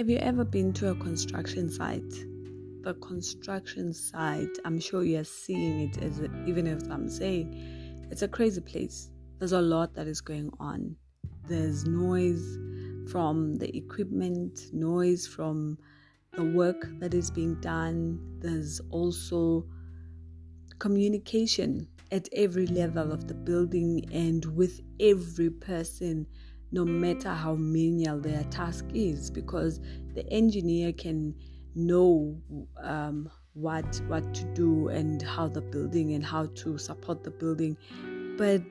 Have you ever been to a construction site? The construction site, I'm sure you're seeing it as a, even if I'm saying it's a crazy place. There's a lot that is going on. There's noise from the equipment, noise from the work that is being done. There's also communication at every level of the building and with every person no matter how menial their task is, because the engineer can know um, what what to do and how the building and how to support the building, but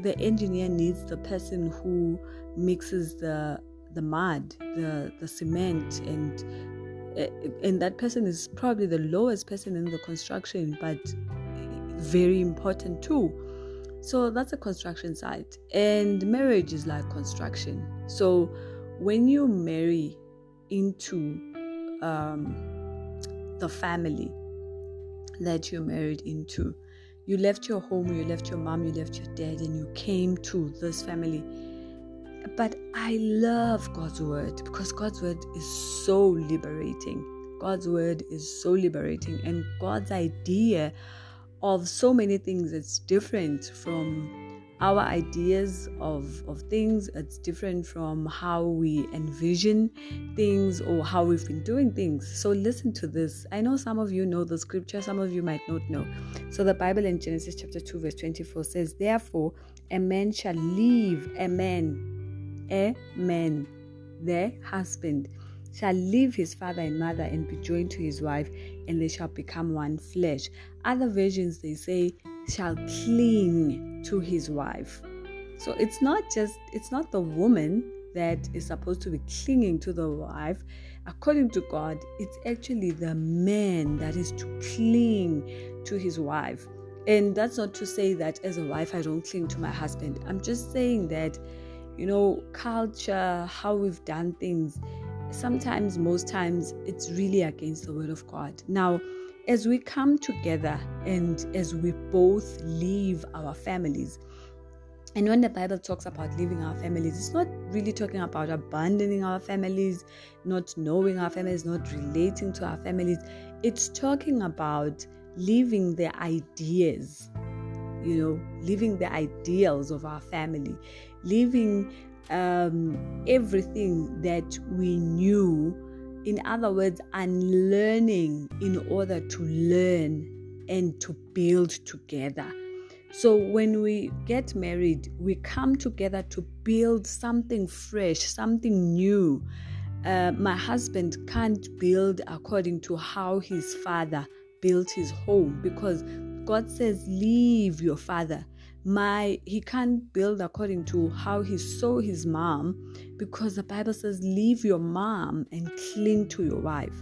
the engineer needs the person who mixes the the mud, the the cement, and eh, and that person is probably the lowest person in the construction, but very important too so that's a construction site. And marriage is like construction. So when you marry into um, the family that you're married into, you left your home, you left your mom, you left your dad, and you came to this family. But I love God's word because God's word is so liberating. God's word is so liberating, and God's idea of so many things. It's different from our ideas of, of things, it's different from how we envision things or how we've been doing things. So, listen to this. I know some of you know the scripture, some of you might not know. So, the Bible in Genesis chapter 2, verse 24 says, Therefore, a man shall leave a man, a man, the husband shall leave his father and mother and be joined to his wife, and they shall become one flesh. Other versions they say shall cling to his wife. So it's not just it's not the woman that is supposed to be clinging to the wife. According to God, it's actually the man that is to cling to his wife. And that's not to say that as a wife I don't cling to my husband. I'm just saying that you know, culture, how we've done things, sometimes, most times, it's really against the word of God. Now, as we come together and as we both leave our families, and when the Bible talks about leaving our families, it's not really talking about abandoning our families, not knowing our families, not relating to our families. It's talking about leaving the ideas, you know, leaving the ideals of our family, leaving um, everything that we knew. In other words, unlearning in order to learn and to build together. So when we get married, we come together to build something fresh, something new. Uh, my husband can't build according to how his father built his home because God says, Leave your father my he can't build according to how he saw his mom because the bible says leave your mom and cling to your wife.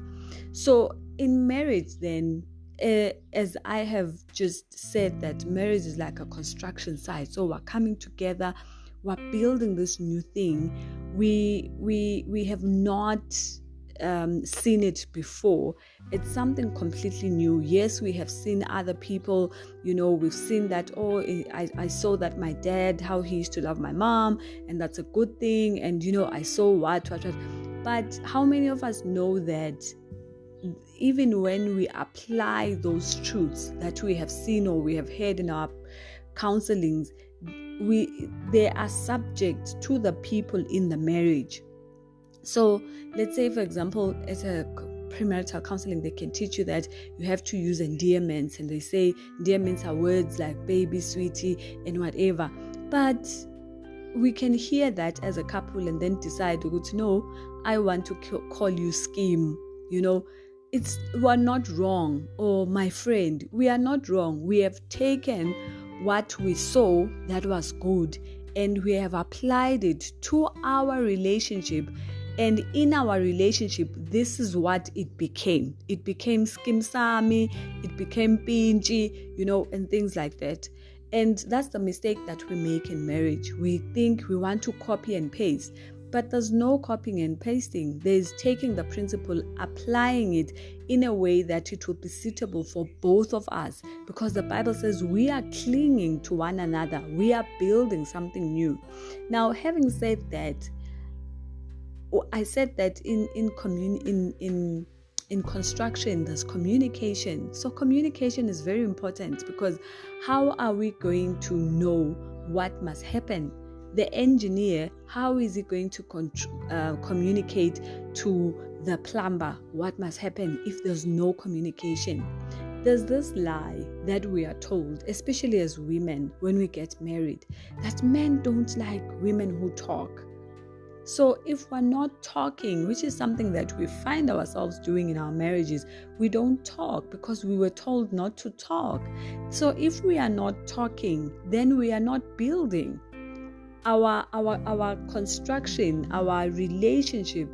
So in marriage then uh, as i have just said that marriage is like a construction site so we're coming together we're building this new thing we we we have not um, seen it before. It's something completely new. Yes, we have seen other people, you know, we've seen that, oh, I, I saw that my dad, how he used to love my mom, and that's a good thing. And, you know, I saw what, what, what. But how many of us know that even when we apply those truths that we have seen or we have heard in our counselings, we they are subject to the people in the marriage so, let's say, for example, as a premarital counseling, they can teach you that you have to use endearments, and they say endearments are words like baby, sweetie, and whatever. But we can hear that as a couple and then decide, no, I want to call you scheme. You know, it's we're not wrong, or my friend, we are not wrong. We have taken what we saw that was good and we have applied it to our relationship and in our relationship, this is what it became. It became skimsami, it became pinchi, you know, and things like that. And that's the mistake that we make in marriage. We think we want to copy and paste, but there's no copying and pasting. There's taking the principle, applying it in a way that it will be suitable for both of us. Because the Bible says we are clinging to one another, we are building something new. Now, having said that, I said that in in in in in construction there's communication. So communication is very important because how are we going to know what must happen? The engineer how is he going to con- uh, communicate to the plumber what must happen if there's no communication? There's this lie that we are told, especially as women when we get married, that men don't like women who talk. So, if we're not talking, which is something that we find ourselves doing in our marriages, we don't talk because we were told not to talk. So, if we are not talking, then we are not building. Our our our construction, our relationship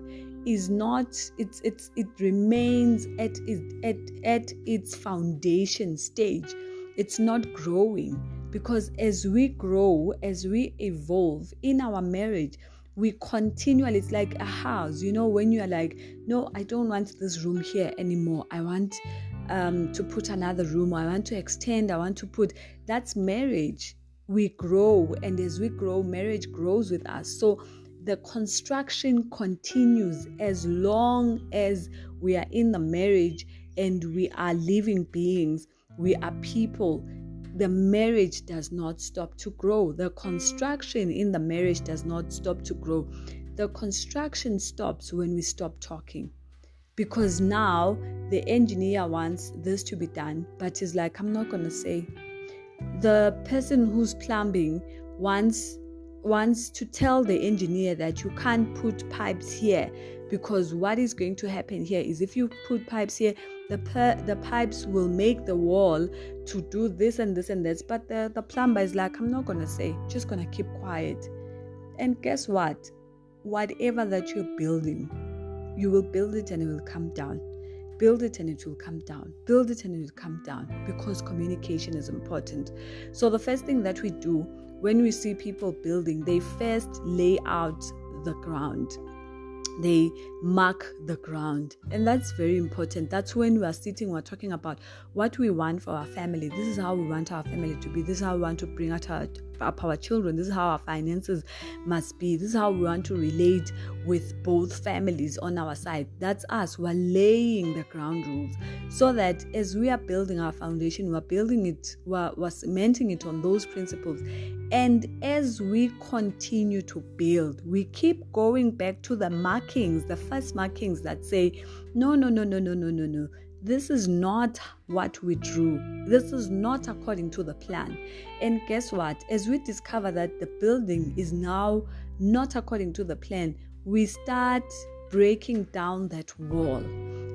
is not it's it's it remains at at at its foundation stage. It's not growing because as we grow, as we evolve in our marriage, we continually it's like a house you know when you are like no i don't want this room here anymore. I want um, to put another room. I want to extend. I want to put that's marriage. We grow and as we grow marriage grows with us. So the construction continues as long as we are in the marriage and we are living beings. We are people the marriage does not stop to grow. The construction in the marriage does not stop to grow. The construction stops when we stop talking. Because now the engineer wants this to be done, but he's like, I'm not going to say. The person who's plumbing wants wants to tell the engineer that you can't put pipes here because what is going to happen here is if you put pipes here the per- the pipes will make the wall to do this and this and this but the, the plumber is like i'm not gonna say just gonna keep quiet. And guess what? Whatever that you're building you will build it and it will come down. Build it and it will come down. Build it and it will come down because communication is important. So the first thing that we do when we see people building they first lay out the ground they mark the ground. And that's very important. That's when we are sitting we're talking about what we want for our family. This is how we want our family to be. This is how we want to bring out our, up our children. This is how our finances must be. This is how we want to relate with both families on our side. That's us. We're laying the ground rules so that as we are building our foundation we're building it we're, we're cementing it on those principles. And as we continue to build we keep going back to the markings the first markings that say no no no no no no no no this is not what we drew. This is not according to the plan. And guess what? As we discover that the building is now not according to the plan, we start breaking down that wall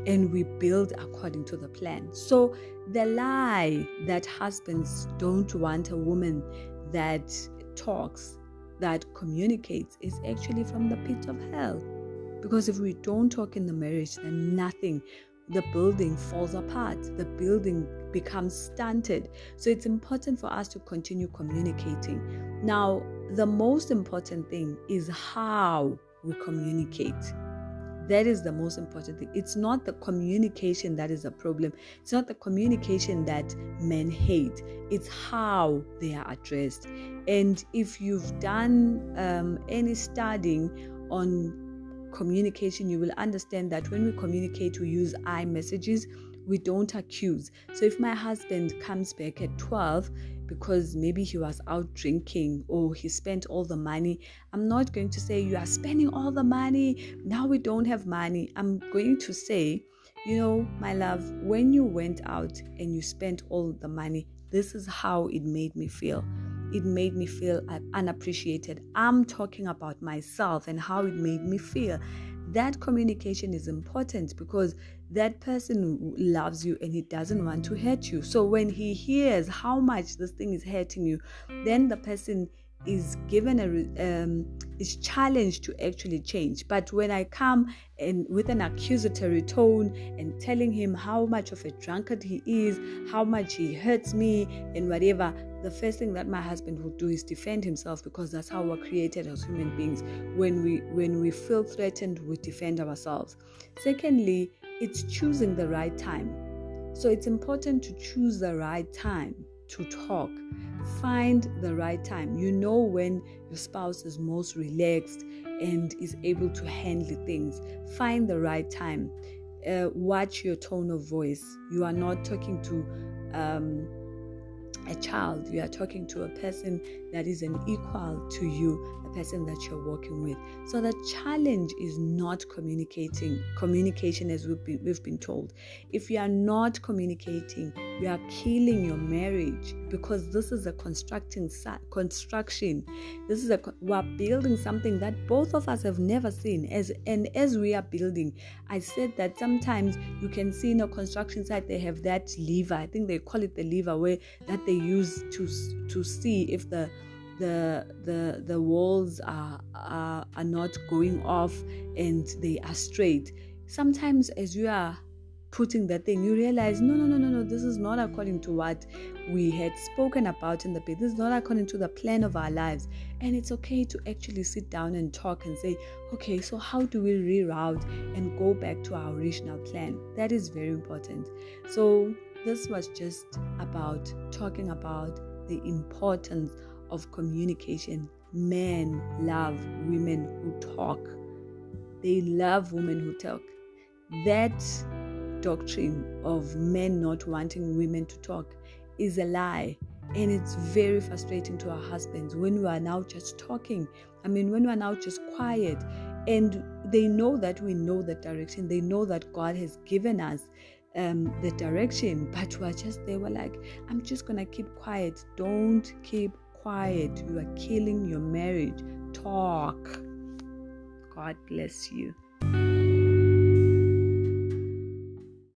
and we build according to the plan. So, the lie that husbands don't want a woman that talks, that communicates, is actually from the pit of hell. Because if we don't talk in the marriage, then nothing the building falls apart, the building becomes stunted. So it's important for us to continue communicating. Now, the most important thing is how we communicate. That is the most important thing. It's not the communication that is a problem. It's not the communication that men hate. It's how they are addressed. And if you've done um, any studying on communication, you will understand that when we communicate, we use I messages, we don't accuse. So if my husband comes back at 12 because maybe he was out drinking or he spent all the money, I'm not going to say, You are spending all the money, now we don't have money. I'm going to say, You know, my love, when you went out and you spent all the money, this is how it made me feel it made me feel unappreciated. I'm talking about myself and how it made me feel. That communication is important because that person loves you and he doesn't want to hurt you. So when he hears how much this thing is hurting you, then the person is given a um, is challenged to actually change. But when I come and with an accusatory tone and telling him how much of a drunkard he is, how much he hurts me, and whatever, the first thing that my husband would do is defend himself because that's how we're created as human beings. When we when we feel threatened, we defend ourselves. Secondly, it's choosing the right time. So it's important to choose the right time to talk. Find the right time. You know when your spouse is most relaxed and is able to handle things. Find the right time. Uh, watch your tone of voice. You are not talking to um, a child, you are talking to a person that is an equal to you, person that you're working with. So the challenge is not communicating, communication as we've been, we've been told. If you are not communicating, you are killing your marriage because this is a constructing construction. This is a we're building something that both of us have never seen. As and as we are building, I said that sometimes you can see in a construction site they have that lever. I think they call it the lever where that they use to to see if the the the the walls are, are are not going off and they are straight. Sometimes as you are putting that thing you realize no no no no no this is not according to what we had spoken about in the bed this is not according to the plan of our lives. And it's okay to actually sit down and talk and say okay so how do we reroute and go back to our original plan? That is very important. So this was just about talking about the importance of communication. Men love women who talk. They love women who talk. That doctrine of men not wanting women to talk is a lie. And it's very frustrating to our husbands when we are now just talking. I mean, when we are now just quiet and they know that we know the direction, they know that God has given us um, the direction, but we're just they were like, I'm just gonna keep quiet. Don't keep quiet. You are killing your marriage. Talk. God bless you.